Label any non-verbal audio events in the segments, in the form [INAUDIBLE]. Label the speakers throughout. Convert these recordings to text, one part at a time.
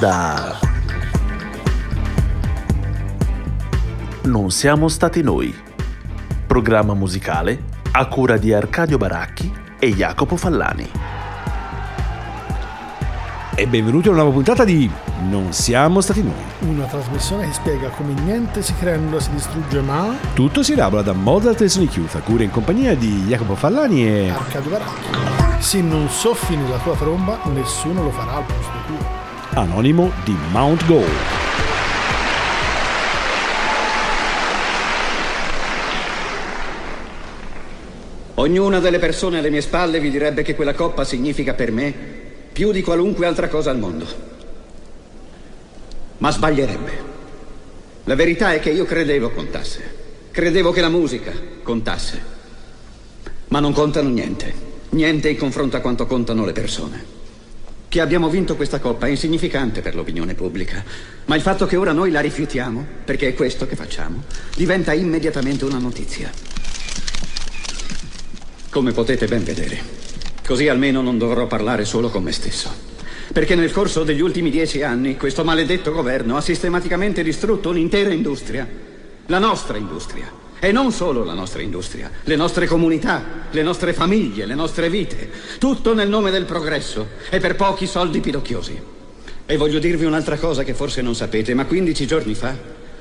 Speaker 1: Onda. Non siamo stati noi. Programma musicale a cura di Arcadio Baracchi e Jacopo Fallani.
Speaker 2: E benvenuti a una nuova puntata di Non siamo stati noi.
Speaker 3: Una trasmissione che spiega come niente si crea, nulla si distrugge, ma
Speaker 2: Tutto si elabola da Mozart e Sonic Youth, a cura in compagnia di Jacopo Fallani e...
Speaker 3: Arcadio Baracchi. Se non soffi nella tua tromba, nessuno lo farà al posto tuo.
Speaker 2: Anonimo di Mount Gold.
Speaker 4: Ognuna delle persone alle mie spalle vi direbbe che quella coppa significa per me più di qualunque altra cosa al mondo. Ma sbaglierebbe. La verità è che io credevo contasse. Credevo che la musica contasse. Ma non contano niente. Niente in confronto a quanto contano le persone. Che abbiamo vinto questa coppa è insignificante per l'opinione pubblica, ma il fatto che ora noi la rifiutiamo, perché è questo che facciamo, diventa immediatamente una notizia. Come potete ben vedere. Così almeno non dovrò parlare solo con me stesso. Perché nel corso degli ultimi dieci anni questo maledetto governo ha sistematicamente distrutto un'intera industria. La nostra industria. E non solo la nostra industria, le nostre comunità, le nostre famiglie, le nostre vite. Tutto nel nome del progresso e per pochi soldi pidocchiosi. E voglio dirvi un'altra cosa che forse non sapete, ma 15 giorni fa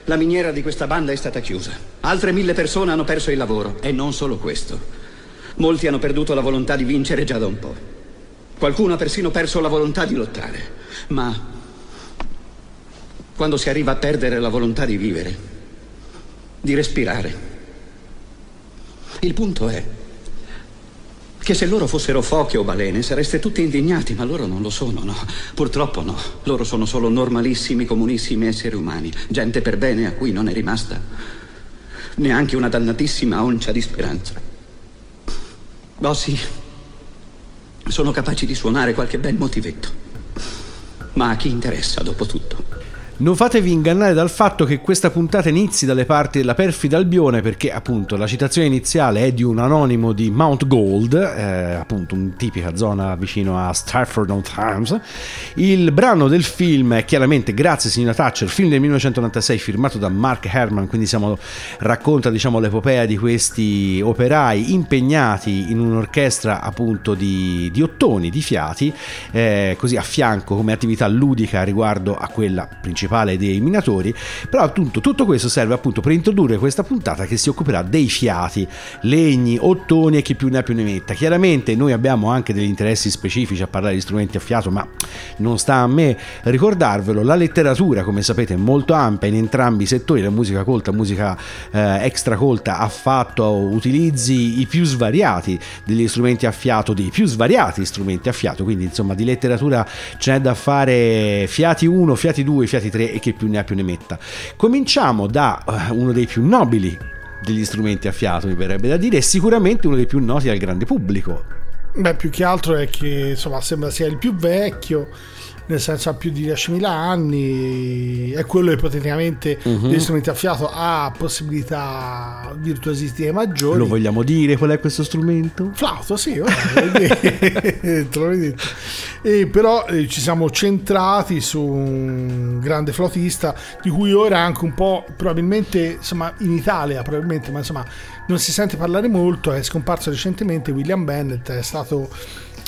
Speaker 4: la miniera di questa banda è stata chiusa. Altre mille persone hanno perso il lavoro. E non solo questo. Molti hanno perduto la volontà di vincere già da un po'. Qualcuno ha persino perso la volontà di lottare. Ma quando si arriva a perdere la volontà di vivere, di respirare, il punto è che se loro fossero foche o balene sareste tutti indignati, ma loro non lo sono, no. Purtroppo no. Loro sono solo normalissimi, comunissimi esseri umani, gente per bene a cui non è rimasta neanche una dannatissima oncia di speranza. Oh sì, sono capaci di suonare qualche bel motivetto. Ma a chi interessa dopo tutto?
Speaker 2: Non fatevi ingannare dal fatto che questa puntata inizi dalle parti della perfida Albione perché appunto la citazione iniziale è di un anonimo di Mount Gold, eh, appunto una tipica zona vicino a Stratford-on-Thames. Il brano del film è chiaramente Grazie signora Thatcher, film del 1996 firmato da Mark Herman, quindi siamo, racconta diciamo l'epopea di questi operai impegnati in un'orchestra appunto di, di ottoni, di fiati, eh, così a fianco come attività ludica riguardo a quella principale principale dei minatori, però appunto tutto questo serve appunto per introdurre questa puntata che si occuperà dei fiati, legni, ottoni e chi più ne ha più ne metta. Chiaramente noi abbiamo anche degli interessi specifici a parlare di strumenti a fiato, ma non sta a me ricordarvelo, la letteratura come sapete è molto ampia in entrambi i settori, la musica colta, musica eh, extra colta ha fatto utilizzi i più svariati degli strumenti a fiato, dei più svariati strumenti a fiato, quindi insomma di letteratura ce n'è da fare fiati 1, fiati 2, fiati 3 e che più ne ha più ne metta. Cominciamo da uh, uno dei più nobili degli strumenti a fiato, mi verrebbe da dire, e sicuramente uno dei più noti al grande pubblico.
Speaker 3: Beh, più che altro è che insomma sembra sia il più vecchio nel senso ha più di 10.000 anni, è quello ipoteticamente uh-huh. degli strumenti a fiato ha possibilità virtuosistiche maggiori.
Speaker 2: Lo vogliamo dire qual è questo strumento?
Speaker 3: Flauto, sì, detto. [LAUGHS] E però eh, ci siamo centrati su un grande flautista di cui ora anche un po' probabilmente insomma in Italia probabilmente ma insomma non si sente parlare molto è scomparso recentemente William Bennett è stato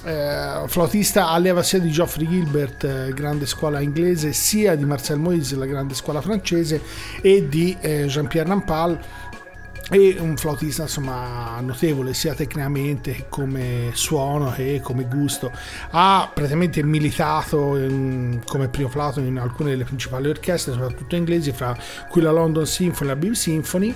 Speaker 3: eh, flautista alleva sia di Geoffrey Gilbert, eh, grande scuola inglese, sia di Marcel Moïse, la grande scuola francese, e di eh, Jean-Pierre Nampal. E un flautista insomma notevole sia tecnicamente come suono che come gusto. Ha praticamente militato in, come primo flauto in alcune delle principali orchestre, soprattutto inglesi, fra cui la London Symphony e la BBC Symphony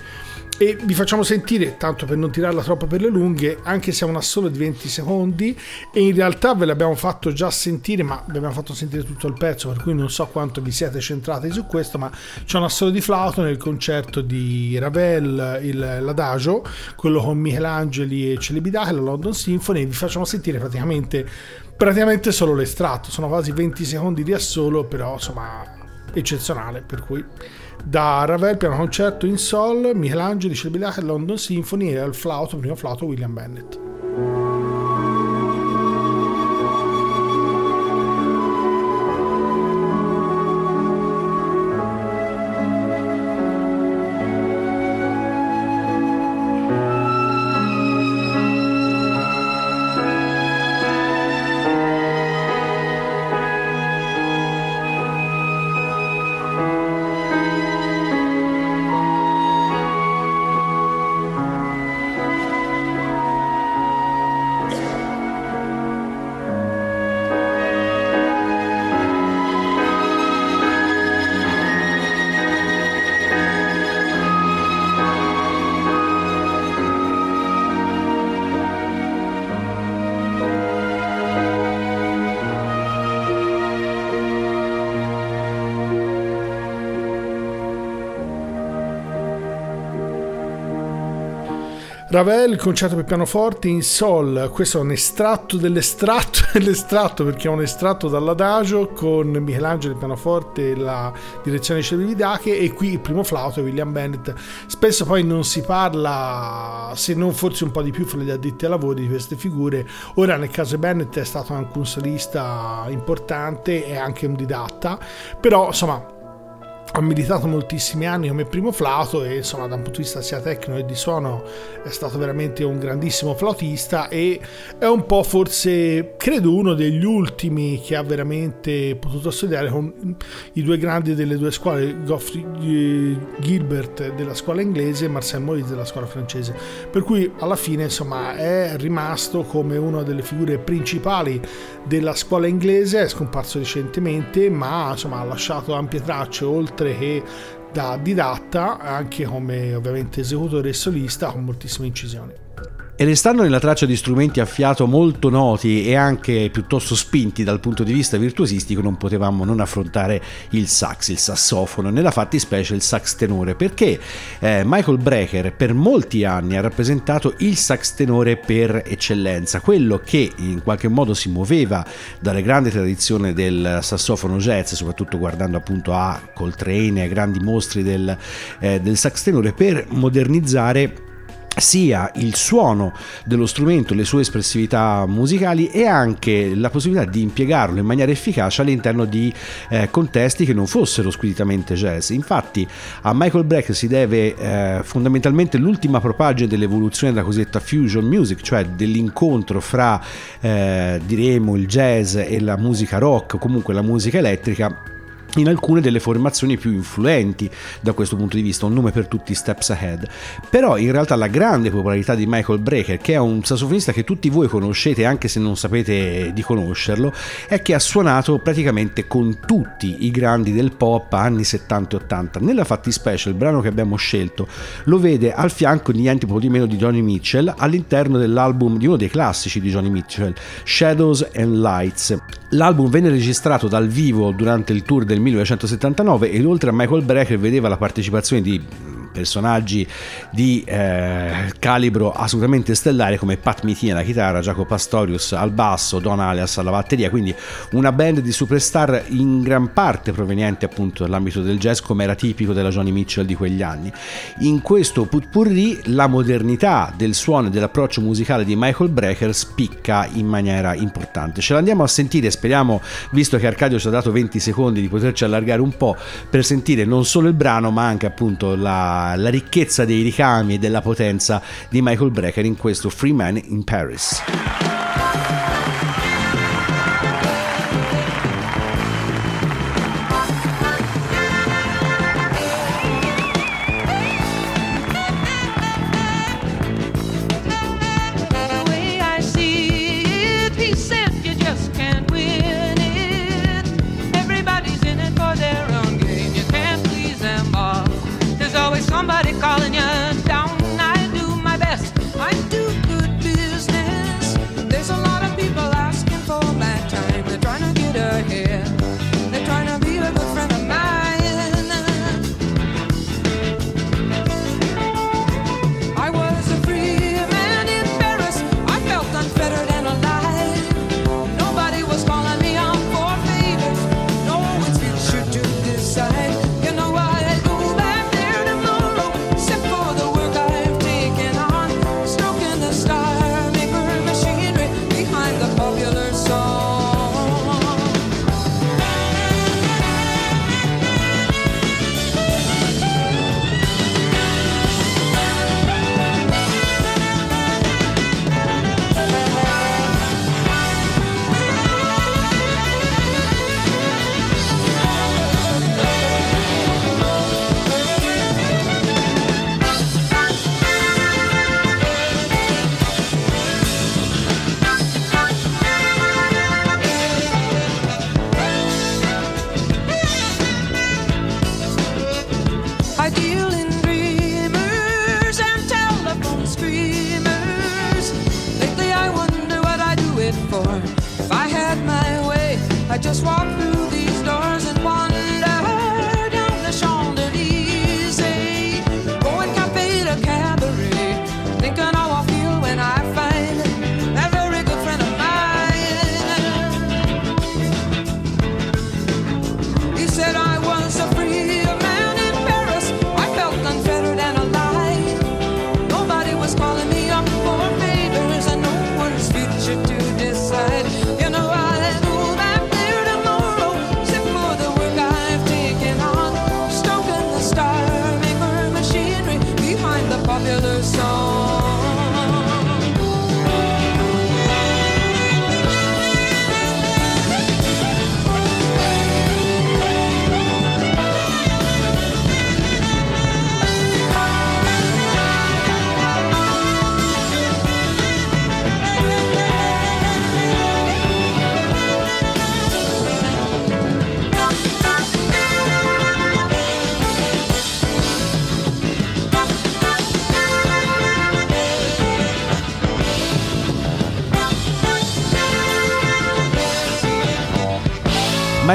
Speaker 3: e vi facciamo sentire, tanto per non tirarla troppo per le lunghe, anche se è un assolo di 20 secondi e in realtà ve l'abbiamo fatto già sentire, ma vi abbiamo fatto sentire tutto il pezzo, per cui non so quanto vi siete centrati su questo, ma c'è un assolo di flauto nel concerto di Ravel, il, l'Adagio, quello con Michelangeli e Celibidache, la London Symphony, e vi facciamo sentire praticamente, praticamente solo l'estratto, sono quasi 20 secondi di assolo, però insomma eccezionale, per cui da Ravel piano concerto in sol, Michelangelo, Celibidache, London Symphony e al flauto, primo flauto William Bennett. Ravel, concerto per pianoforte in sol, questo è un estratto dell'estratto [LAUGHS] dell'estratto perché è un estratto dall'adagio con Michelangelo il pianoforte e la direzione di Celividache e qui il primo flauto è William Bennett. Spesso poi non si parla, se non forse un po' di più fra gli addetti ai lavori di queste figure. Ora nel caso di Bennett è stato anche un solista importante e anche un didatta, però insomma ha militato moltissimi anni come primo flauto e insomma da un punto di vista sia tecnico che di suono è stato veramente un grandissimo flautista e è un po' forse credo uno degli ultimi che ha veramente potuto studiare con i due grandi delle due scuole Goffrey eh, Gilbert della scuola inglese e Marcel Moritz della scuola francese. Per cui alla fine insomma è rimasto come una delle figure principali della scuola inglese è scomparso recentemente ma insomma ha lasciato ampie tracce oltre oltre che da didatta anche come ovviamente esecutore e solista con moltissime incisioni.
Speaker 2: E restando nella traccia di strumenti a fiato molto noti e anche piuttosto spinti dal punto di vista virtuosistico, non potevamo non affrontare il sax, il sassofono, nella fattispecie il sax tenore, perché eh, Michael Brecker per molti anni ha rappresentato il sax tenore per eccellenza, quello che in qualche modo si muoveva dalle grandi tradizioni del sassofono jazz, soprattutto guardando appunto a Coltrane, ai grandi mostri del, eh, del sax tenore, per modernizzare sia il suono dello strumento, le sue espressività musicali e anche la possibilità di impiegarlo in maniera efficace all'interno di eh, contesti che non fossero squisitamente jazz. Infatti a Michael Breck si deve eh, fondamentalmente l'ultima propagine dell'evoluzione della cosiddetta fusion music, cioè dell'incontro fra eh, diremo il jazz e la musica rock o comunque la musica elettrica in alcune delle formazioni più influenti da questo punto di vista, un nome per tutti Steps Ahead. Però in realtà la grande popolarità di Michael Brecker, che è un sassofonista che tutti voi conoscete anche se non sapete di conoscerlo, è che ha suonato praticamente con tutti i grandi del pop anni 70 e 80. Nella fattispecie il brano che abbiamo scelto lo vede al fianco di niente po' di meno di Johnny Mitchell all'interno dell'album di uno dei classici di Johnny Mitchell, Shadows and Lights. L'album venne registrato dal vivo durante il tour del 1979 ed oltre a Michael Brecker vedeva la partecipazione di personaggi di eh, calibro assolutamente stellare come Pat Metheny alla chitarra, Jacopo Pastorius al basso, Don Alias alla batteria, quindi una band di superstar in gran parte proveniente appunto dall'ambito del jazz come era tipico della Johnny Mitchell di quegli anni. In questo putpurri la modernità del suono e dell'approccio musicale di Michael Brecker spicca in maniera importante. Ce l'andiamo a sentire, speriamo, visto che Arcadio ci ha dato 20 secondi, di poterci allargare un po' per sentire non solo il brano ma anche appunto la la, ricchezza dei ricami e della potenza di Michael Brecker in questo Free Man in Paris.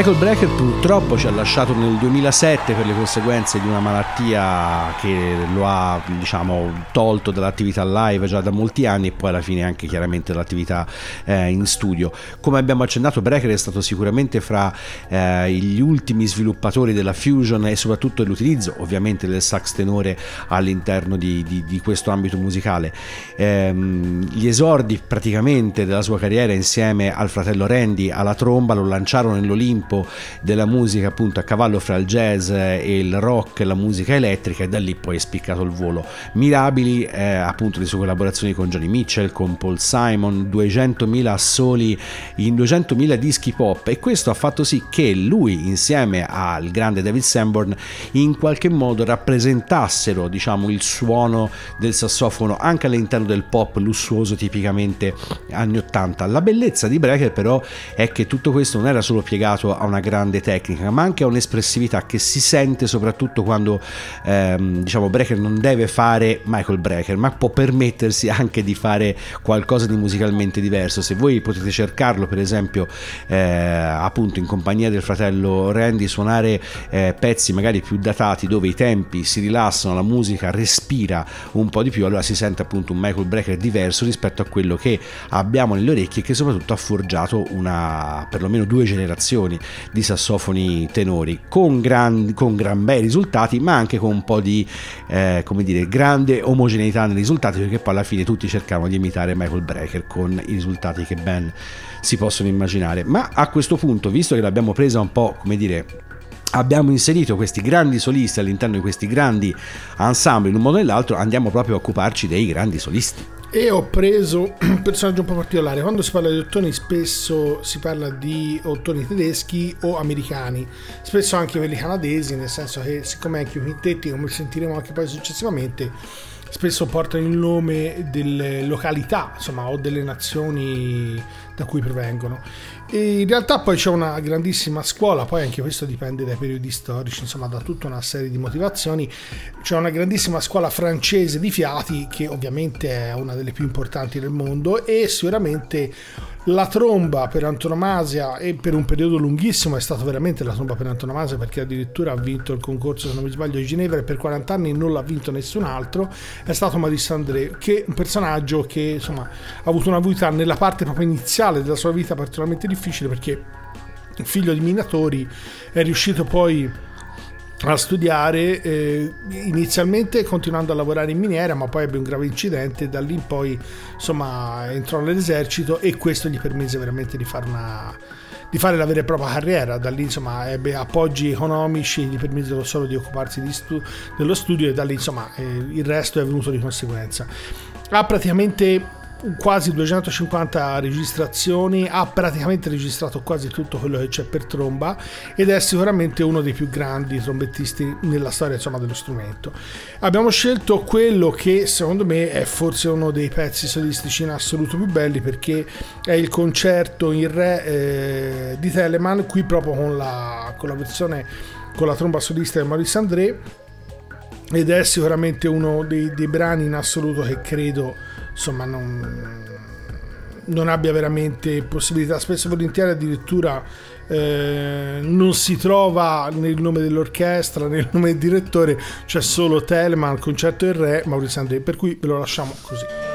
Speaker 2: Michael Brecker purtroppo ci ha lasciato nel 2007 per le conseguenze di una malattia che lo ha diciamo tolto dall'attività live già da molti anni e poi alla fine anche chiaramente dall'attività eh, in studio. Come abbiamo accennato Brecker è stato sicuramente fra eh, gli ultimi sviluppatori della fusion e soprattutto dell'utilizzo ovviamente del sax tenore all'interno di, di, di questo ambito musicale. Eh, gli esordi praticamente della sua carriera insieme al fratello Randy alla tromba lo lanciarono nell'Olimpo campo della musica appunto a cavallo fra il jazz e il rock la musica elettrica e da lì poi è spiccato il volo. Mirabili eh, appunto le sue collaborazioni con Johnny Mitchell, con Paul Simon, 200.000 assoli in 200.000 dischi pop e questo ha fatto sì che lui insieme al grande David Sanborn in qualche modo rappresentassero diciamo il suono del sassofono anche all'interno del pop lussuoso tipicamente anni 80. La bellezza di Brecker però è che tutto questo non era solo piegato a una grande tecnica, ma anche a un'espressività che si sente soprattutto quando ehm, diciamo Brecker non deve fare Michael Brecker, ma può permettersi anche di fare qualcosa di musicalmente diverso. Se voi potete cercarlo, per esempio, eh, appunto in compagnia del fratello Randy, suonare eh, pezzi magari più datati dove i tempi si rilassano, la musica respira un po' di più, allora si sente appunto un Michael Brecker diverso rispetto a quello che abbiamo nelle orecchie e che soprattutto ha forgiato una perlomeno due generazioni di sassofoni tenori con gran, con gran bei risultati ma anche con un po' di eh, come dire, grande omogeneità nei risultati perché poi alla fine tutti cercavano di imitare Michael Brecker con i risultati che ben si possono immaginare. Ma a questo punto visto che l'abbiamo presa un po' come dire abbiamo inserito questi grandi solisti all'interno di questi grandi ensemble in un modo o nell'altro andiamo proprio a occuparci dei grandi solisti
Speaker 3: e ho preso [CLEARS THROAT] un personaggio un po' particolare. Quando si parla di ottoni spesso si parla di ottoni tedeschi o americani, spesso anche quelli canadesi, nel senso che siccome anche i quintetti, come sentiremo anche poi successivamente, spesso portano il nome delle località, insomma, o delle nazioni da cui provengono. E in realtà poi c'è una grandissima scuola, poi anche questo dipende dai periodi storici, insomma da tutta una serie di motivazioni. C'è una grandissima scuola francese di fiati che ovviamente è una delle più importanti del mondo e sicuramente la tromba per antonomasia e per un periodo lunghissimo è stata veramente la tromba per antonomasia perché addirittura ha vinto il concorso, se non mi sbaglio, di Ginevra e per 40 anni non l'ha vinto nessun altro, è stato Maurice André, che è un personaggio che insomma ha avuto una vita nella parte proprio iniziale della sua vita particolarmente difficile perché figlio di minatori è riuscito poi a studiare eh, inizialmente continuando a lavorare in miniera ma poi ebbe un grave incidente da lì in poi insomma entrò nell'esercito e questo gli permise veramente di fare una di fare la vera e propria carriera. Da lì insomma ebbe appoggi economici gli permisero solo di occuparsi di stu- dello studio e da lì insomma eh, il resto è venuto di conseguenza. Ha praticamente quasi 250 registrazioni, ha praticamente registrato quasi tutto quello che c'è per tromba ed è sicuramente uno dei più grandi trombettisti nella storia insomma, dello strumento. Abbiamo scelto quello che secondo me è forse uno dei pezzi solistici in assoluto più belli perché è il concerto in re eh, di Telemann, qui proprio con la, con la versione con la tromba solista di Maurice André ed è sicuramente uno dei, dei brani in assoluto che credo insomma non, non abbia veramente possibilità, spesso e volentieri addirittura eh, non si trova nel nome dell'orchestra, nel nome del direttore, c'è solo Telemann, concerto del re, Maurizio Andrei, per cui ve lo lasciamo così.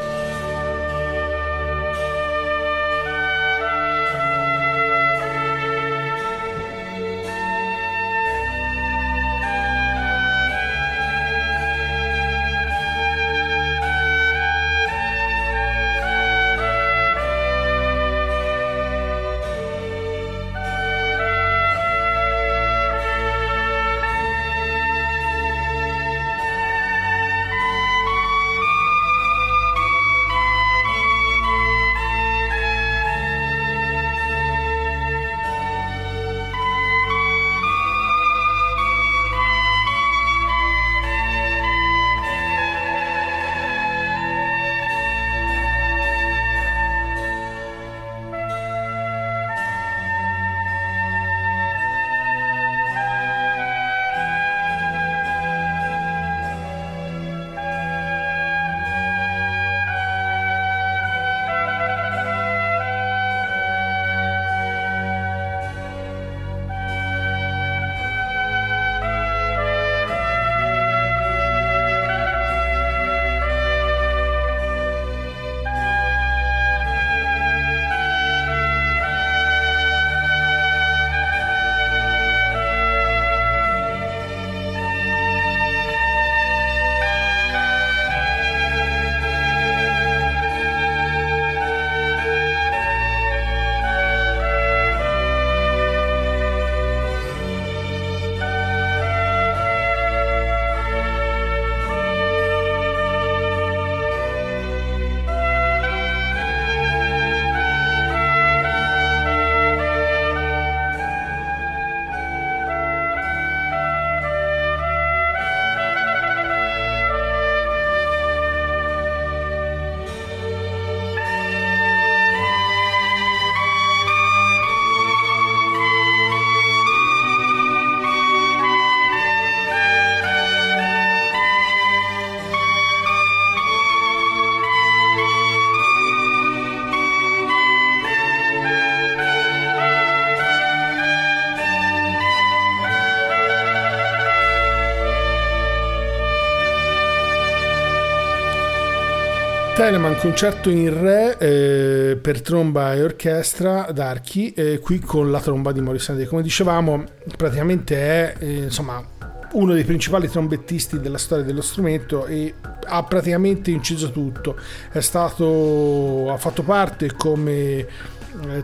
Speaker 3: Telemann concerto in re eh, per tromba e orchestra d'archi, eh, qui con la tromba di Morrison. Come dicevamo, praticamente è eh, insomma uno dei principali trombettisti della storia dello strumento e ha praticamente inciso tutto. Stato, ha fatto parte come eh,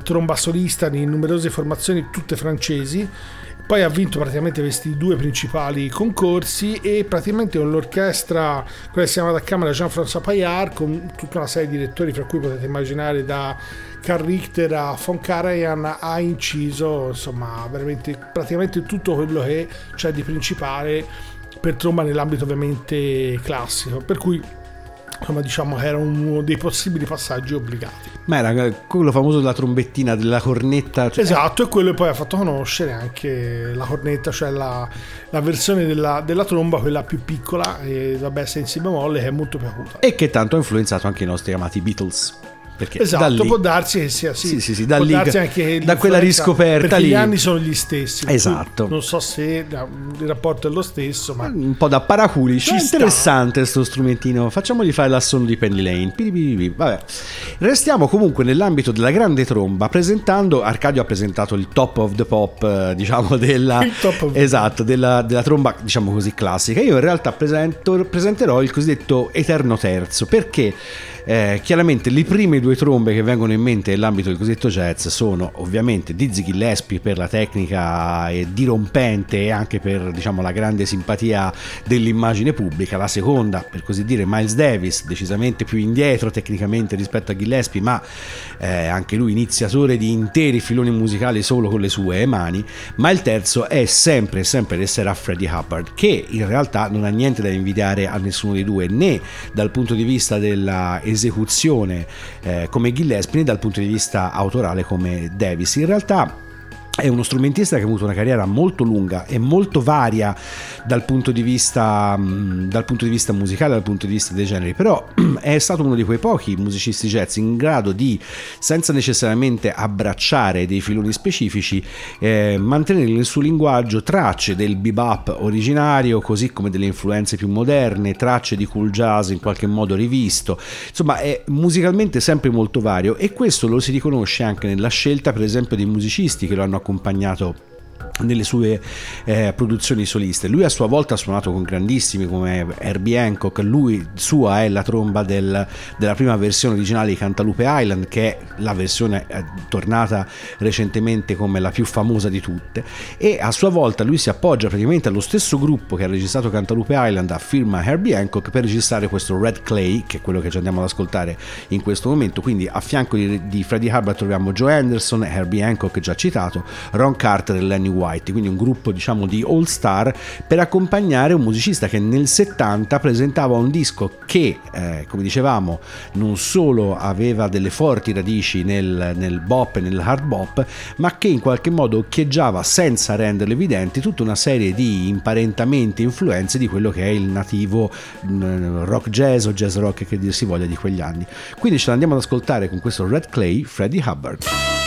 Speaker 3: tromba solista in numerose formazioni, tutte francesi poi ha vinto praticamente questi due principali concorsi e praticamente con l'orchestra, quella che si chiama da Camera Jean-François Paillard, con tutta una serie di direttori, fra cui potete immaginare da Carl Richter a von Karajan, ha inciso insomma veramente praticamente tutto quello che c'è di principale per tromba nell'ambito ovviamente classico. Per cui insomma diciamo che era uno dei possibili passaggi obbligati.
Speaker 2: Ma era quello famoso della trombettina, della cornetta.
Speaker 3: Cioè... Esatto, e quello poi ha fatto conoscere anche la cornetta, cioè la, la versione della, della, tromba, quella più piccola, e vabbè, senza bemolle, che è molto piaciuta.
Speaker 2: E che tanto ha influenzato anche i nostri amati Beatles.
Speaker 3: Perché esatto, lì, può darsi che sia sì,
Speaker 2: sì, sì, sì da, lì, da quella riscoperta lì.
Speaker 3: gli anni sono gli stessi.
Speaker 2: Esatto.
Speaker 3: Non so se il rapporto è lo stesso, ma
Speaker 2: un po' da paraculi. Ci interessante questo strumentino. Facciamogli fare l'assono di Penny Lane. Vabbè. Restiamo comunque nell'ambito della grande tromba presentando Arcadio ha presentato il top of the pop, eh, diciamo della esatto, della, della, tromba, diciamo così classica. Io in realtà presento, presenterò il cosiddetto eterno terzo, perché eh, chiaramente le prime due trombe che vengono in mente nell'ambito del cosiddetto jazz sono ovviamente Dizzy Gillespie per la tecnica dirompente e anche per diciamo, la grande simpatia dell'immagine pubblica, la seconda per così dire Miles Davis, decisamente più indietro tecnicamente rispetto a Gillespie, ma eh, anche lui iniziatore di interi filoni musicali solo con le sue mani, ma il terzo è sempre, sempre resterà Freddie Hubbard, che in realtà non ha niente da invidiare a nessuno dei due, né dal punto di vista della esecuzione eh, come Gillespie né dal punto di vista autorale come Davis. In realtà è uno strumentista che ha avuto una carriera molto lunga e molto varia dal punto di vista, mm, dal punto di vista musicale, dal punto di vista dei generi, però è stato uno di quei pochi musicisti jazz in grado di, senza necessariamente abbracciare dei filoni specifici, eh, mantenere nel suo linguaggio tracce del bebop originario, così come delle influenze più moderne, tracce di cool jazz in qualche modo rivisto, insomma è musicalmente sempre molto vario e questo lo si riconosce anche nella scelta per esempio dei musicisti che lo hanno accompagnato nelle sue eh, produzioni soliste. Lui a sua volta ha suonato con grandissimi come Herbie Hancock, lui sua è la tromba del, della prima versione originale di Cantalupe Island, che è la versione eh, tornata recentemente come la più famosa di tutte, e a sua volta lui si appoggia praticamente allo stesso gruppo che ha registrato Cantalupe Island a firma Herbie Hancock per registrare questo Red Clay, che è quello che ci andiamo ad ascoltare in questo momento, quindi a fianco di, di Freddie Hubbard troviamo Joe Anderson, Herbie Hancock già citato, Ron Carter e Lenny White, quindi un gruppo diciamo di all star per accompagnare un musicista che nel 70 presentava un disco che, eh, come dicevamo, non solo aveva delle forti radici nel, nel bop e nel hard bop, ma che in qualche modo occhieggiava senza renderle evidenti tutta una serie di imparentamenti e influenze di quello che è il nativo mm, rock jazz o jazz rock che dir si voglia di quegli anni. Quindi ce l'andiamo ad ascoltare con questo Red Clay, Freddie Hubbard.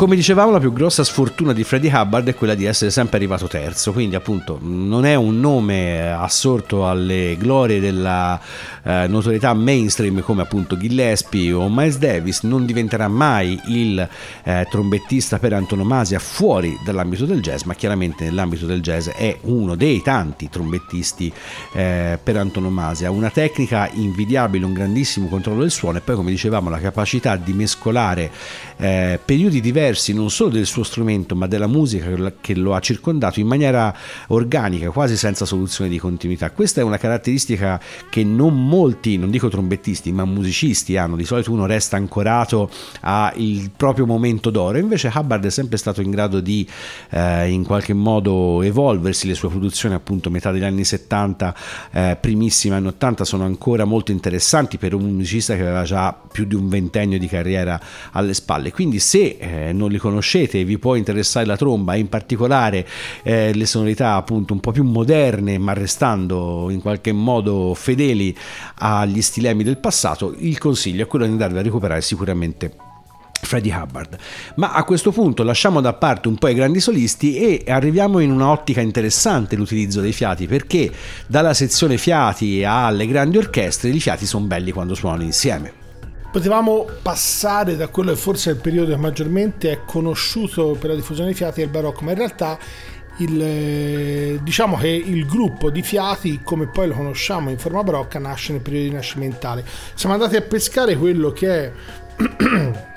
Speaker 2: Come dicevamo, la più grossa sfortuna di Freddie Hubbard è quella di essere sempre arrivato terzo, quindi appunto non è un nome assorto alle glorie della eh, notorietà mainstream come appunto Gillespie o Miles Davis, non diventerà mai il eh, trombettista per antonomasia fuori dall'ambito del jazz, ma chiaramente nell'ambito del jazz è uno dei tanti trombettisti eh, per antonomasia, una tecnica invidiabile, un grandissimo controllo del suono e poi come dicevamo la capacità di mescolare eh, periodi diversi non solo del suo strumento ma della musica che lo ha circondato in maniera organica, quasi senza soluzione di continuità. Questa è una caratteristica che non molti, non dico trombettisti, ma musicisti hanno. Di solito uno resta ancorato al proprio momento d'oro, invece Hubbard è sempre stato in grado di eh, in qualche modo evolversi, le sue produzioni appunto metà degli anni 70, eh, primissimi anni 80 sono ancora molto interessanti per un musicista che aveva già più di un ventennio di carriera alle spalle. Quindi se eh, non li conoscete vi può interessare la tromba e in particolare eh, le sonorità appunto un po' più moderne ma restando in qualche modo fedeli agli stilemi del passato, il consiglio è quello di andarvi a recuperare sicuramente Freddie Hubbard. Ma a questo punto lasciamo da parte un po' i grandi solisti e arriviamo in un'ottica interessante l'utilizzo dei fiati perché dalla sezione fiati alle grandi orchestre i fiati sono belli quando suonano insieme.
Speaker 3: Potevamo passare da quello che forse è il periodo che maggiormente è conosciuto per la diffusione dei fiati del barocco, ma in realtà il, eh, diciamo che il gruppo di fiati, come poi lo conosciamo in forma barocca, nasce nel periodo rinascimentale. Siamo andati a pescare quello che è [CLEARS THROAT]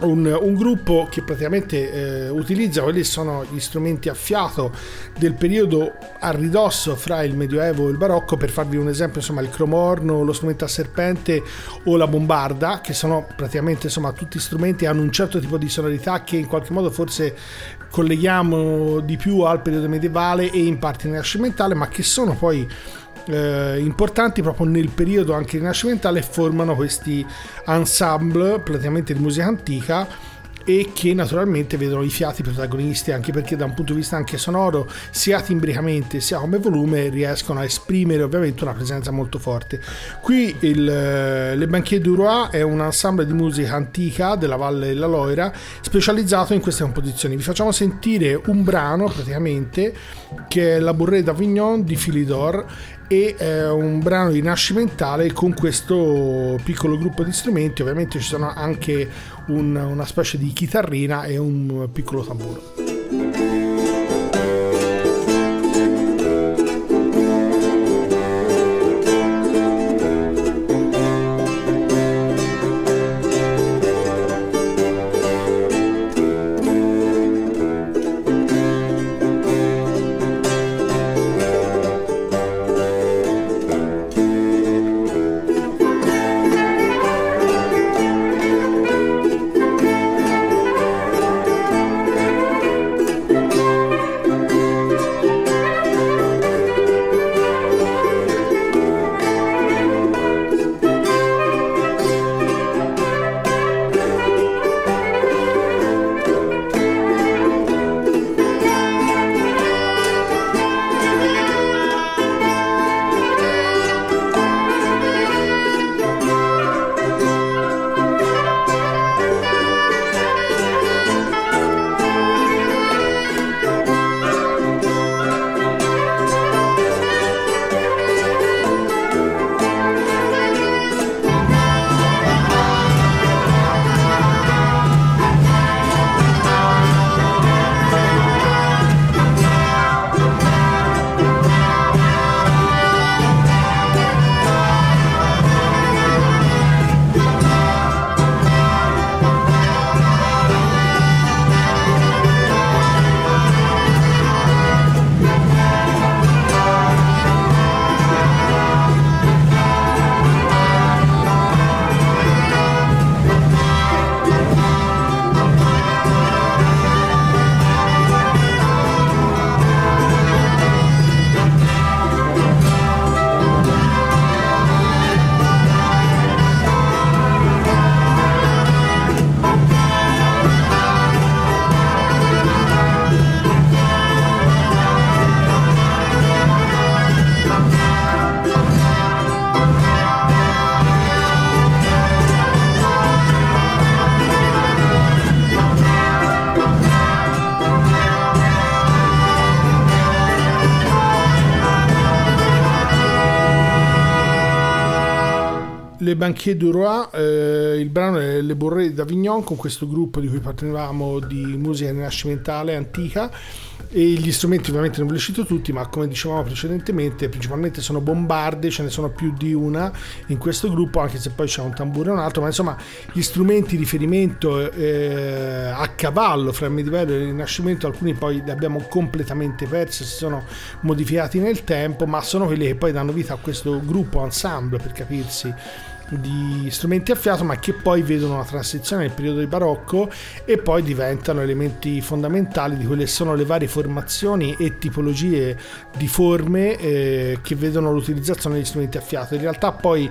Speaker 3: un, un, gruppo che praticamente eh, utilizza quelli che sono gli strumenti a fiato del periodo a ridosso fra il Medioevo e il Barocco, per farvi un esempio, insomma, il cromorno, lo strumento a serpente o la bombarda, che sono praticamente insomma, tutti strumenti che hanno un certo tipo di sonorità che in qualche modo forse colleghiamo di più al periodo medievale e in parte rinascimentale, ma che sono poi eh, importanti proprio nel periodo anche rinascimentale formano questi ensemble praticamente di musica antica e che naturalmente vedono i fiati protagonisti anche perché da un punto di vista anche sonoro sia timbricamente sia come volume riescono a esprimere ovviamente una presenza molto forte. Qui il, eh, Le Banquier du Roi è un ensemble di musica antica della Valle della Loira specializzato in queste composizioni. Vi facciamo sentire un brano praticamente che è La Bourrée d'Avignon di Philidor e eh, un brano rinascimentale con questo piccolo gruppo di strumenti. Ovviamente ci sono anche un, una specie di chitarrina e un piccolo tamburo Banquier du Roi, eh, il brano è Le Bourrées d'Avignon con questo gruppo di cui appartenevamo di musica rinascimentale antica. E gli strumenti ovviamente non ve li cito tutti ma come dicevamo precedentemente principalmente sono bombarde ce ne sono più di una in questo gruppo anche se poi c'è un tamburo e un altro ma insomma gli strumenti di riferimento eh, a cavallo fra il medioevo e il rinascimento alcuni poi li abbiamo completamente persi si sono modificati nel tempo ma sono quelli che poi danno vita a questo gruppo ensemble per capirsi di strumenti a fiato ma che poi vedono una transizione nel periodo di barocco e poi diventano elementi fondamentali di quelle che sono le varie formazioni e tipologie di forme eh, che vedono l'utilizzazione degli strumenti a fiato. In realtà poi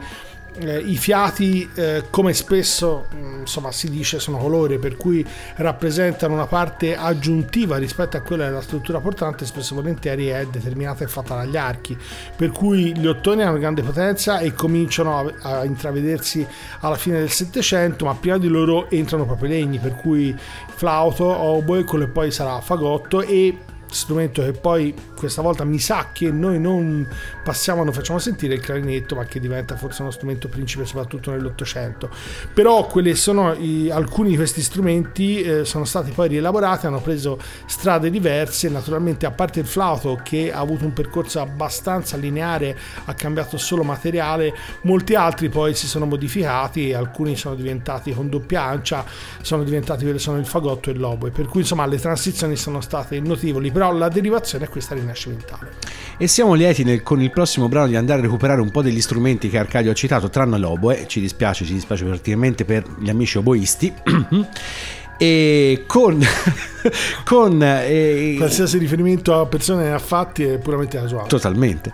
Speaker 3: eh, i fiati, eh, come spesso mm, insomma, si dice, sono colore, per cui rappresentano una parte aggiuntiva rispetto a quella della struttura portante, spesso volentieri è determinata e fatta dagli archi. Per cui gli ottoni hanno grande potenza e cominciano a, a intravedersi alla fine del Settecento, ma prima di loro entrano proprio i legni, per cui flauto, oboe, quello che poi sarà fagotto e strumento che poi questa volta mi sa che noi non passiamo, non facciamo sentire il clarinetto, ma che diventa forse uno strumento principe soprattutto nell'Ottocento. Però sono i, alcuni di questi strumenti eh, sono stati poi rielaborati, hanno preso strade diverse, naturalmente a parte il flauto che ha avuto un percorso abbastanza lineare, ha cambiato solo materiale, molti altri poi si sono modificati, alcuni sono diventati con doppia ancia, sono diventati quelli sono il fagotto e l'oboe, per cui insomma le transizioni sono state notevoli, però la derivazione è questa rinascimentale.
Speaker 2: E siamo lieti nel, con il prossimo brano di andare a recuperare un po' degli strumenti che Arcadio ha citato, tranne l'oboe, ci dispiace, ci dispiace praticamente per gli amici oboisti. [CLEARS THROAT] e con, [LAUGHS] con
Speaker 3: eh, qualsiasi riferimento a persone affatti è puramente casuale
Speaker 2: totalmente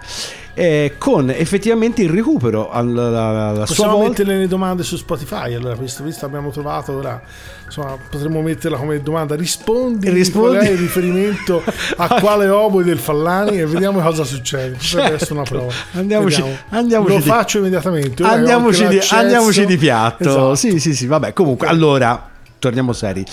Speaker 2: eh, con effettivamente il recupero alla, alla
Speaker 3: possiamo
Speaker 2: sua
Speaker 3: volta... mettere le domande su Spotify allora visto, visto abbiamo trovato ora insomma potremmo metterla come domanda. Rispondi, rispondi... qual è il riferimento [LAUGHS] a quale oboe del Fallani e vediamo cosa succede.
Speaker 2: Certo.
Speaker 3: questa è una prova.
Speaker 2: Andiamoci, andiamoci
Speaker 3: lo
Speaker 2: di...
Speaker 3: faccio immediatamente.
Speaker 2: Andiamoci di, andiamoci di, piatto. Esatto. sì sì sì vabbè comunque allora torniamo seri.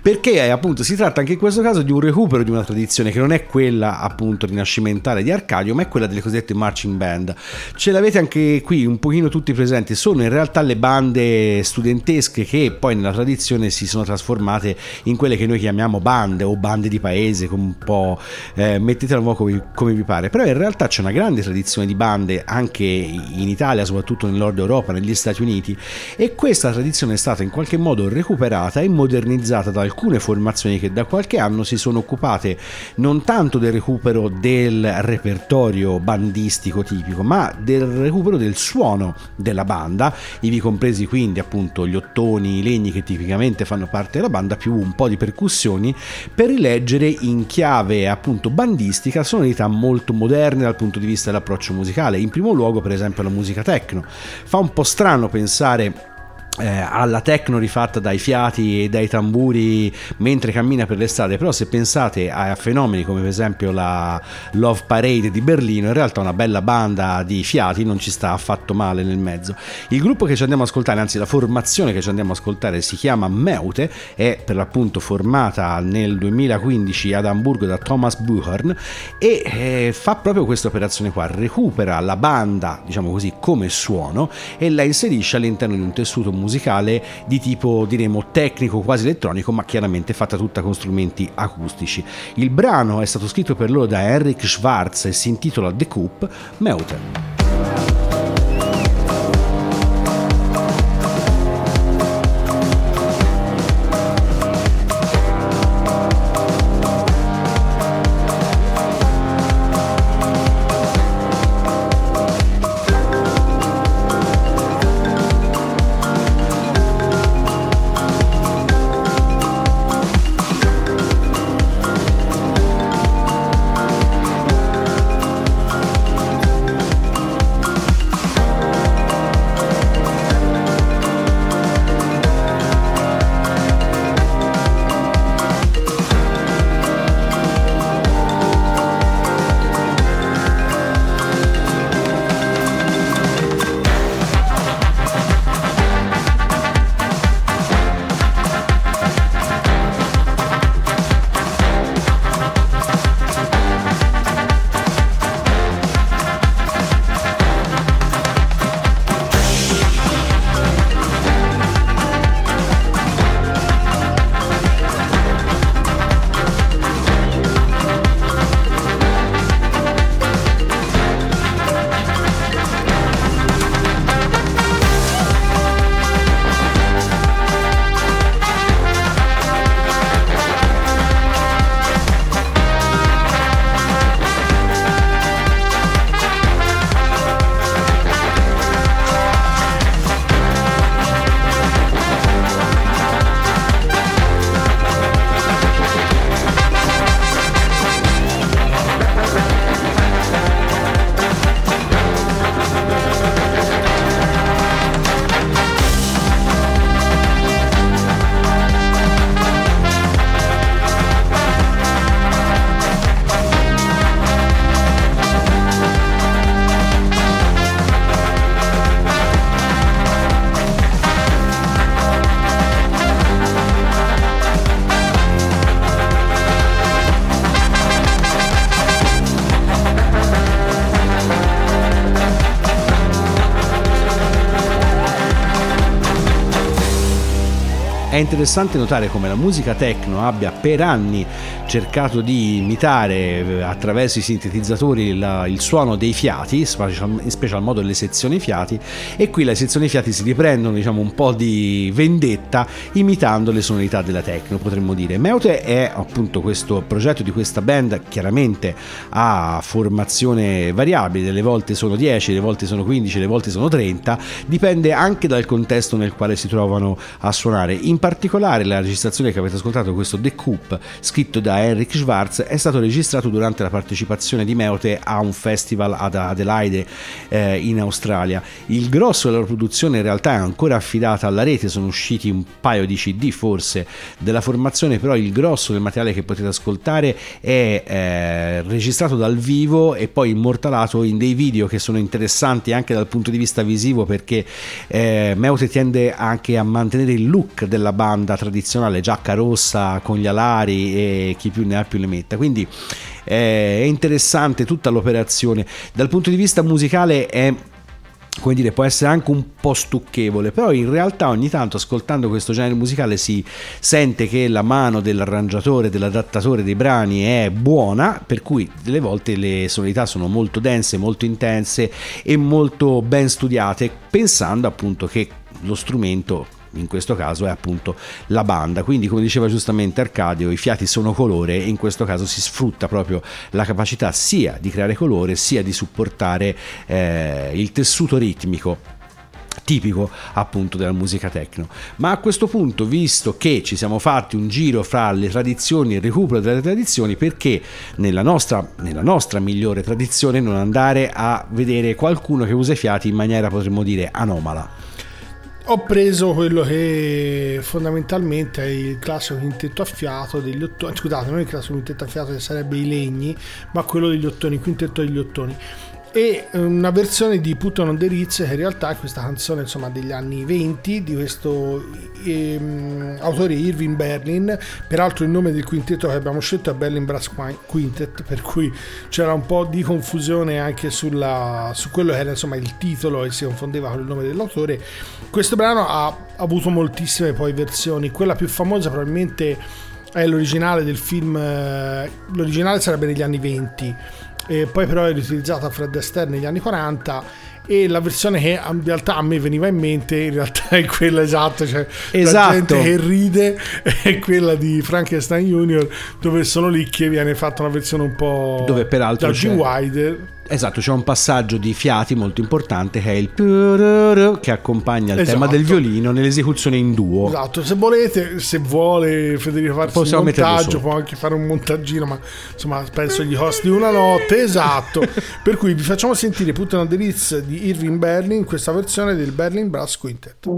Speaker 2: Perché appunto si tratta anche in questo caso di un recupero di una tradizione che non è quella appunto rinascimentale di Arcadio, ma è quella delle cosiddette marching band. Ce l'avete anche qui un pochino tutti presenti, sono in realtà le bande studentesche che poi nella tradizione si sono trasformate in quelle che noi chiamiamo bande o bande di paese, come un po' eh, mettetelo un po' come, come vi pare. Però in realtà c'è una grande tradizione di bande anche in Italia, soprattutto nel nord Europa, negli Stati Uniti e questa tradizione è stata in qualche modo recuperata recuperata e modernizzata da alcune formazioni che da qualche anno si sono occupate non tanto del recupero del repertorio bandistico tipico, ma del recupero del suono della banda, ivi compresi quindi appunto gli ottoni, i legni che tipicamente fanno parte della banda, più un po' di percussioni, per rileggere in chiave appunto bandistica sonorità molto moderne dal punto di vista dell'approccio musicale. In primo luogo, per esempio, la musica techno. Fa un po' strano pensare eh, alla techno rifatta dai fiati e dai tamburi mentre cammina per l'estate però se pensate a fenomeni come per esempio la Love Parade di Berlino in realtà una bella banda di fiati non ci sta affatto male nel mezzo. Il gruppo che ci andiamo a ascoltare anzi la formazione che ci andiamo a ascoltare si chiama Meute è per l'appunto formata nel 2015 ad Amburgo da Thomas Buchern e eh, fa proprio questa operazione qua. Recupera la banda diciamo così come suono e la inserisce all'interno di un tessuto musicale musicale di tipo diremo tecnico quasi elettronico ma chiaramente fatta tutta con strumenti acustici. Il brano è stato scritto per loro da Eric Schwartz e si intitola The Coop Meute. È interessante notare come la musica techno abbia per anni cercato di imitare eh, attraverso i sintetizzatori la, il suono dei fiati, in special modo le sezioni fiati, e qui le sezioni fiati si riprendono diciamo, un po' di vendetta imitando le sonorità della techno, potremmo dire. Meute è appunto questo progetto di questa band, chiaramente a formazione variabile, delle volte sono 10, le volte sono 15, le volte sono 30, dipende anche dal contesto nel quale si trovano a suonare. In particolare la registrazione che avete ascoltato, questo The Coop, scritto da Henrik Schwarz, è stato registrato durante la partecipazione di Meute a un festival ad Adelaide eh, in Australia. Il grosso della produzione in realtà è ancora affidata alla rete, sono usciti un paio di CD forse della formazione, però il grosso del materiale che potete ascoltare è eh, registrato dal vivo e poi immortalato in dei video che sono interessanti anche dal punto di vista visivo perché eh, Meute tende anche a mantenere il look della banda tradizionale, giacca rossa con gli alari e chi più ne ha più ne metta. Quindi eh, è interessante tutta l'operazione. Dal punto di vista musicale è come dire, può essere anche un po' stucchevole, però in realtà ogni tanto ascoltando questo genere musicale si sente che la mano dell'arrangiatore, dell'adattatore dei brani è buona, per cui delle volte le sonorità sono molto dense, molto intense e molto ben studiate, pensando appunto che lo strumento in questo caso è appunto la banda. Quindi, come diceva giustamente Arcadio, i fiati sono colore e in questo caso si sfrutta proprio la capacità sia di creare colore sia di supportare eh, il tessuto ritmico tipico appunto della musica techno. Ma a questo punto, visto che ci siamo fatti un giro fra le tradizioni e il recupero delle tradizioni, perché nella nostra, nella nostra migliore tradizione non andare a vedere qualcuno che usa i fiati in maniera potremmo dire anomala?
Speaker 3: Ho preso quello che fondamentalmente è il classico quintetto a fiato degli ottoni, scusate, non il classico quintetto a fiato che sarebbe i legni, ma quello degli ottoni, quintetto degli ottoni e eh, una versione di Put on the Ritz che in realtà è questa canzone insomma degli anni 20 di questo ehm, autore Irving Berlin peraltro il nome del quintetto che abbiamo scelto è Berlin Brass Quintet per cui c'era un po' di confusione anche sulla, su quello che era insomma il titolo e si confondeva con il nome dell'autore. Questo brano ha avuto moltissime poi versioni. Quella più famosa probabilmente è l'originale del film eh, l'originale sarebbe negli anni 20 e poi però è riutilizzata Fred Astaire negli anni 40 e la versione che in realtà a me veniva in mente in realtà è quella esatta cioè esatto. la gente che ride [LAUGHS] è quella di Frankenstein Junior dove sono lì che viene fatta una versione un po'
Speaker 2: dove peraltro
Speaker 3: da G. Wilder
Speaker 2: Esatto, c'è un passaggio di fiati molto importante che è il che accompagna il esatto. tema del esatto. violino nell'esecuzione in duo.
Speaker 3: Esatto, se volete, se vuole Federico farsi Possiamo un montaggio, può anche fare un montaggino, ma insomma penso gli costi una notte, esatto. [LAUGHS] per cui vi facciamo sentire Putin on the Ritz di Irving Berlin, questa versione del Berlin Brass Quintet.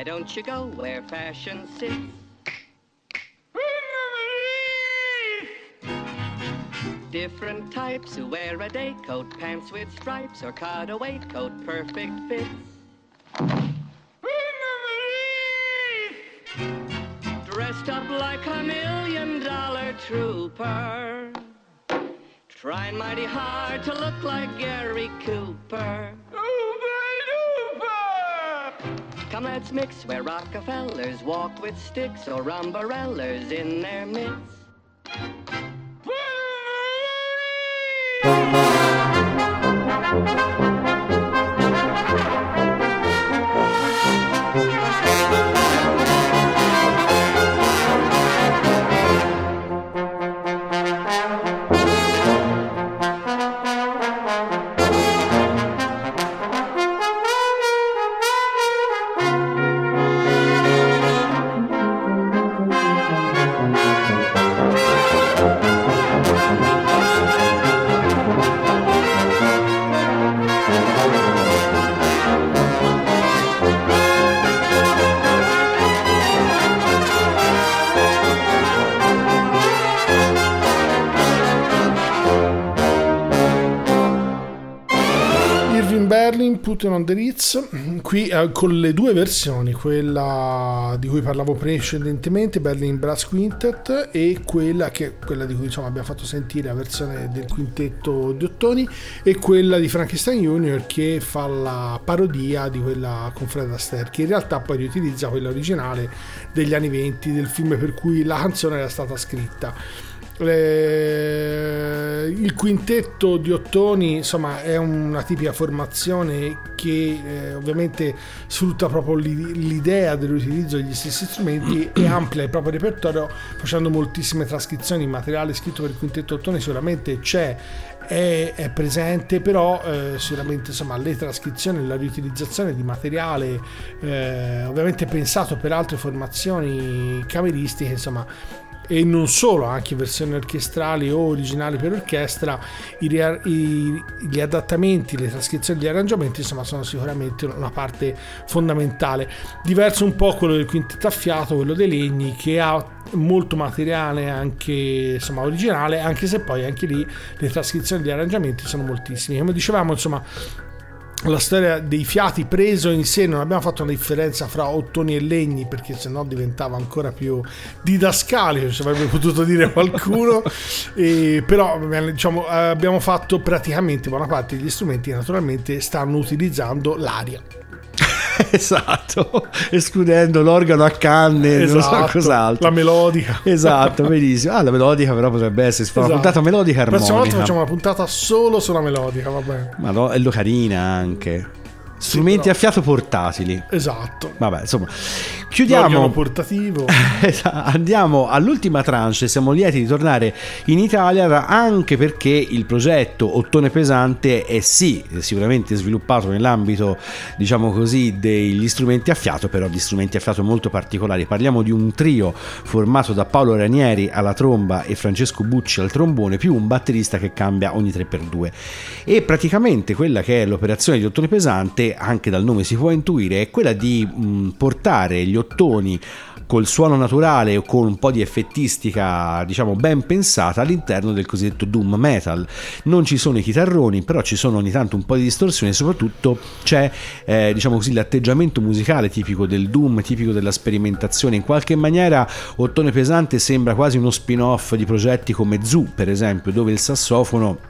Speaker 5: Why don't you go where fashion sits? Different types who wear a day coat, pants with stripes, or cutaway coat, perfect fits. Dressed up like a million dollar trooper. Trying mighty hard to look like Gary Cooper. Come, let's mix where Rockefellers walk with sticks or umbrellas in their midst.
Speaker 3: Berlin, Put on the Ritz, qui eh, con le due versioni, quella di cui parlavo precedentemente, Berlin Brass Quintet, e quella, che, quella di cui insomma, abbiamo fatto sentire la versione del quintetto di Ottoni, e quella di Frankenstein Junior che fa la parodia di quella con Fred Astaire, che in realtà poi riutilizza quella originale degli anni 20 del film per cui la canzone era stata scritta. Eh, il quintetto di Ottoni insomma è una tipica formazione che eh, ovviamente sfrutta proprio l'i- l'idea dell'utilizzo degli stessi strumenti e amplia il proprio repertorio facendo moltissime trascrizioni. Il materiale scritto per il quintetto Ottoni sicuramente c'è è, è presente però eh, sicuramente insomma le trascrizioni la riutilizzazione di materiale eh, ovviamente pensato per altre formazioni cameristiche insomma e non solo, anche versioni orchestrali o originali per orchestra, i, i- gli adattamenti, le trascrizioni, gli arrangiamenti insomma sono sicuramente una parte fondamentale. Diverso un po' quello del quintetto a fiato, quello dei legni, che ha molto materiale anche insomma originale, anche se poi anche lì le trascrizioni e gli arrangiamenti sono moltissimi. Come dicevamo, insomma, la storia dei fiati preso in sé non abbiamo fatto una differenza fra ottoni e legni perché sennò diventava ancora più didascalico ci avrebbe potuto dire qualcuno. [LAUGHS] E, però diciamo, abbiamo fatto praticamente buona parte degli strumenti naturalmente stanno utilizzando l'aria [LAUGHS]
Speaker 2: esatto, escludendo l'organo a canne, non so
Speaker 3: Esatto,
Speaker 2: cos'altro.
Speaker 3: la melodica
Speaker 2: Esatto, benissimo. Ah, la melodica però potrebbe essere fa una
Speaker 3: Esatto.
Speaker 2: puntata melodica
Speaker 3: la prossima volta
Speaker 2: armonica.
Speaker 3: facciamo una puntata solo sulla melodica va bene
Speaker 2: Ma no, è lo carina anche. Strumenti
Speaker 3: però-
Speaker 2: a fiato portatili.
Speaker 3: esatto
Speaker 2: Vabbè, insomma, chiudiamo.
Speaker 3: portativo [LAUGHS]
Speaker 2: Andiamo all'ultima tranche. Siamo lieti di tornare in Italia anche perché il progetto Ottone Pesante è sì sicuramente sviluppato nell'ambito, diciamo così, degli strumenti a fiato, però di strumenti a fiato molto particolari. Parliamo di un trio formato da Paolo Ranieri alla tromba e Francesco Bucci al trombone, più un batterista che cambia ogni 3x2. E praticamente quella che è l'operazione di Ottone Pesante, anche dal nome si può intuire, è quella di mh, portare gli ottoni col suono naturale o con un po' di effettistica, diciamo, ben pensata all'interno del cosiddetto doom metal. Non ci sono i chitarroni, però ci sono ogni tanto un po' di distorsione e soprattutto c'è, eh, diciamo così, l'atteggiamento musicale tipico del doom, tipico della sperimentazione. In qualche maniera Ottone Pesante sembra quasi uno spin-off di progetti come Zoo, per esempio, dove il sassofono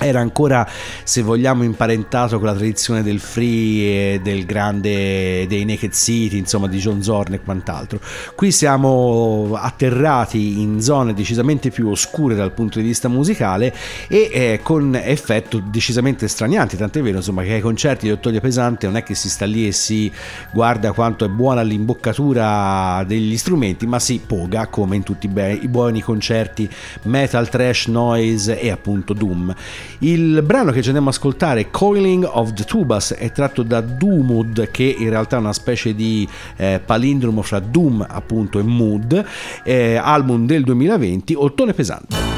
Speaker 2: era ancora, se vogliamo, imparentato con la tradizione del free e del grande dei Naked City, insomma di John Zorn e quant'altro. Qui siamo atterrati in zone decisamente più oscure dal punto di vista musicale e eh, con effetto decisamente stranianti, tant'è vero insomma che ai concerti di Ottolio Pesante non è che si sta lì e si guarda quanto è buona l'imboccatura degli strumenti, ma si poga come in tutti i, be- i buoni concerti metal, trash, noise e appunto doom. Il brano che ci andiamo a ascoltare, Coiling of the Tubas, è tratto da Doomwood, che in realtà è una specie di eh, palindromo fra Doom appunto e Mood, eh, album del 2020, Ottone Pesante.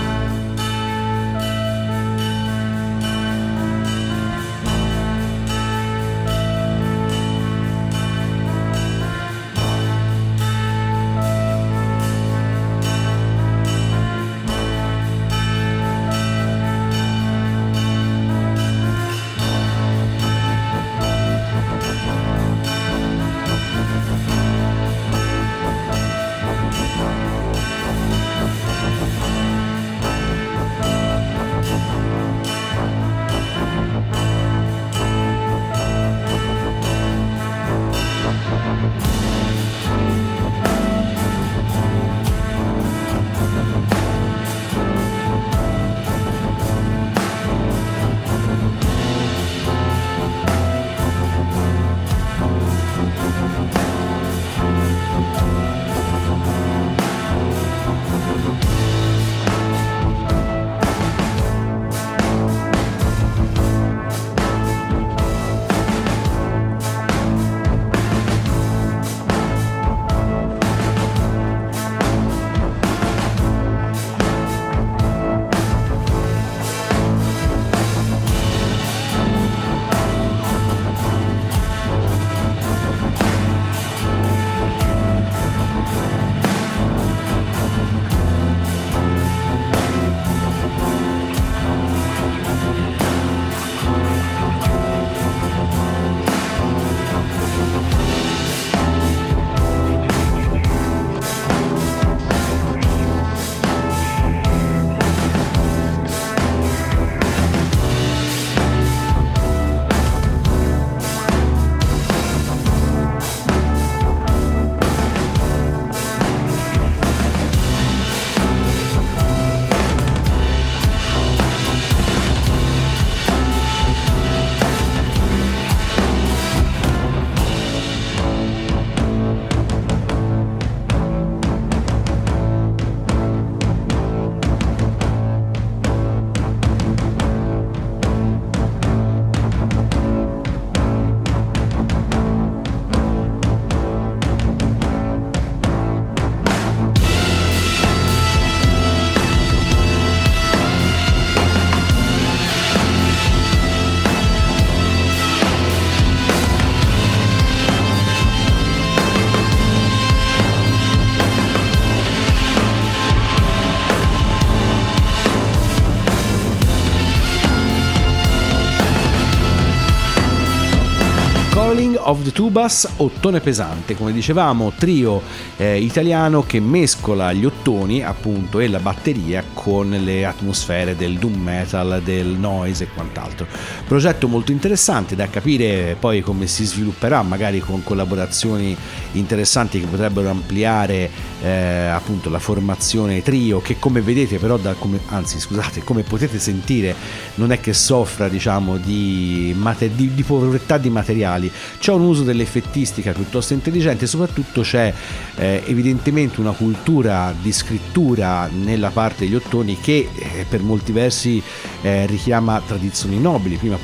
Speaker 2: Of the Tubas, Ottone Pesante, come dicevamo, trio eh, italiano che mescola gli ottoni appunto e la batteria con le atmosfere del doom metal, del noise e quant'altro. Progetto molto interessante da capire poi come si svilupperà, magari con collaborazioni interessanti che potrebbero ampliare eh, appunto la formazione trio che come vedete però da come, anzi scusate come potete sentire non è che soffra diciamo di, di, di povertà di materiali c'è un uso dell'effettistica piuttosto intelligente soprattutto c'è eh, evidentemente una cultura di scrittura nella parte degli ottoni che eh, per molti versi eh, richiama tradizioni nobili. Prima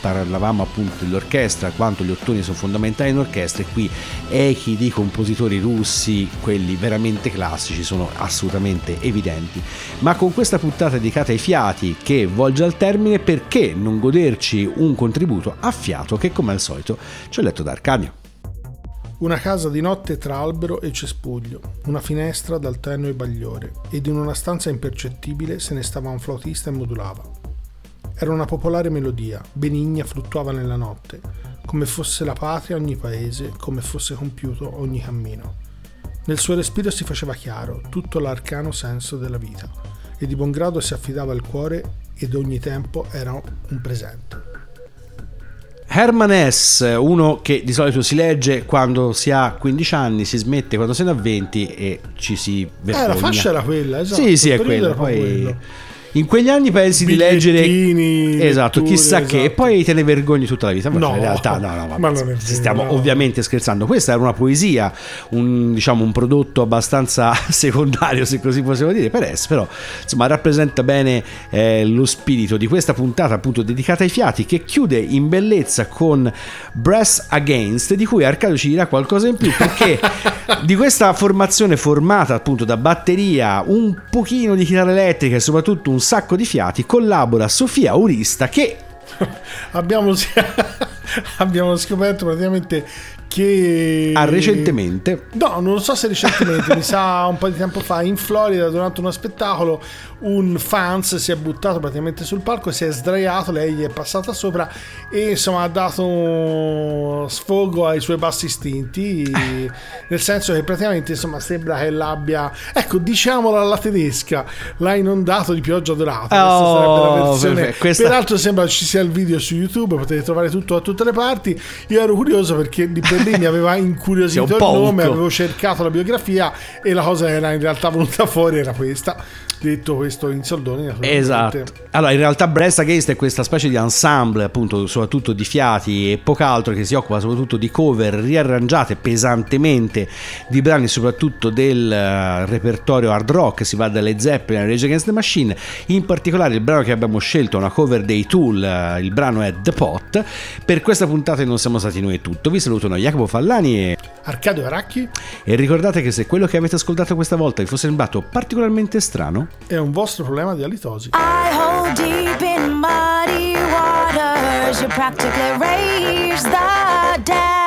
Speaker 2: parlavamo appunto dell'orchestra quanto gli ottoni sono fondamentali in orchestra e qui echi di compositori russi quelli veramente classici sono assolutamente evidenti. Ma con questa puntata dedicata ai fiati che volge al termine perché non goderci un contributo a fiato che come al solito ci ho letto da Arcadio.
Speaker 3: Una casa di notte tra albero e cespuglio, una finestra dal tenue bagliore, ed in una stanza impercettibile se ne stava un flautista e modulava. Era una popolare melodia, benigna fluttuava nella notte, come fosse la patria ogni paese, come fosse compiuto ogni cammino. Nel suo respiro si faceva chiaro tutto l'arcano senso della vita, e di buon grado si affidava al cuore ed ogni tempo era un presente.
Speaker 2: Herman S., uno che di solito si legge quando si ha 15 anni, si smette quando se ne ha 20 e ci si
Speaker 3: vergogna. Eh, la fascia era quella, esatto.
Speaker 2: Sì, sì, è quella. Poi... Quello in quegli anni pensi di leggere esatto, letture, chissà esatto. che e poi te ne vergogni tutta la vita,
Speaker 3: no,
Speaker 2: in realtà no, no, vabbè, ma non stiamo no. ovviamente scherzando. Questa era una poesia, un, diciamo un prodotto abbastanza [LAUGHS] secondario, se così possiamo dire, per S, però insomma rappresenta bene eh, lo spirito di questa puntata appunto dedicata ai fiati che chiude in bellezza con Brass Against di cui Arcadio ci dirà qualcosa in più perché [LAUGHS] di questa formazione formata appunto da batteria, un pochino di chitarra elettrica e soprattutto un sacco di fiati, collabora Sofia Aurista che [LAUGHS]
Speaker 3: abbiamo, [LAUGHS] abbiamo scoperto praticamente che
Speaker 2: ah, recentemente?
Speaker 3: No non so se recentemente [LAUGHS] mi sa un po' di tempo fa in Florida durante uno spettacolo un fans si è buttato praticamente sul palco si è sdraiato lei gli è passata sopra e insomma ha dato sfogo ai suoi bassi istinti [LAUGHS] nel senso che praticamente insomma sembra che l'abbia ecco diciamola alla tedesca l'ha inondato di pioggia dorata
Speaker 2: oh, questa sarebbe
Speaker 3: questa... peraltro sembra ci sia il video su youtube potete trovare tutto da tutte le parti. Io ero curioso perché di [LAUGHS] lì mi aveva incuriosito il nome avevo cercato la biografia e la cosa era in realtà venuta fuori era questa detto questo in soldoni.
Speaker 2: Esatto. Allora, in realtà Brest Against è questa specie di ensemble, appunto, soprattutto di fiati e poco altro, che si occupa soprattutto di cover riarrangiate pesantemente di brani soprattutto del uh, repertorio hard rock, si va dalle Zeppelin a Rage Against the Machine, in particolare il brano che abbiamo scelto è una cover dei Tool, uh, il brano è The Pot. Per questa puntata non siamo stati noi tutto, vi salutano Jacopo Fallani e
Speaker 3: Arcadio Aracchi.
Speaker 2: E ricordate che se quello che avete ascoltato questa volta vi fosse sembrato particolarmente strano,
Speaker 3: è un vostro problema di alitosi. I hold deep in muddy waters, you practically raise the dead.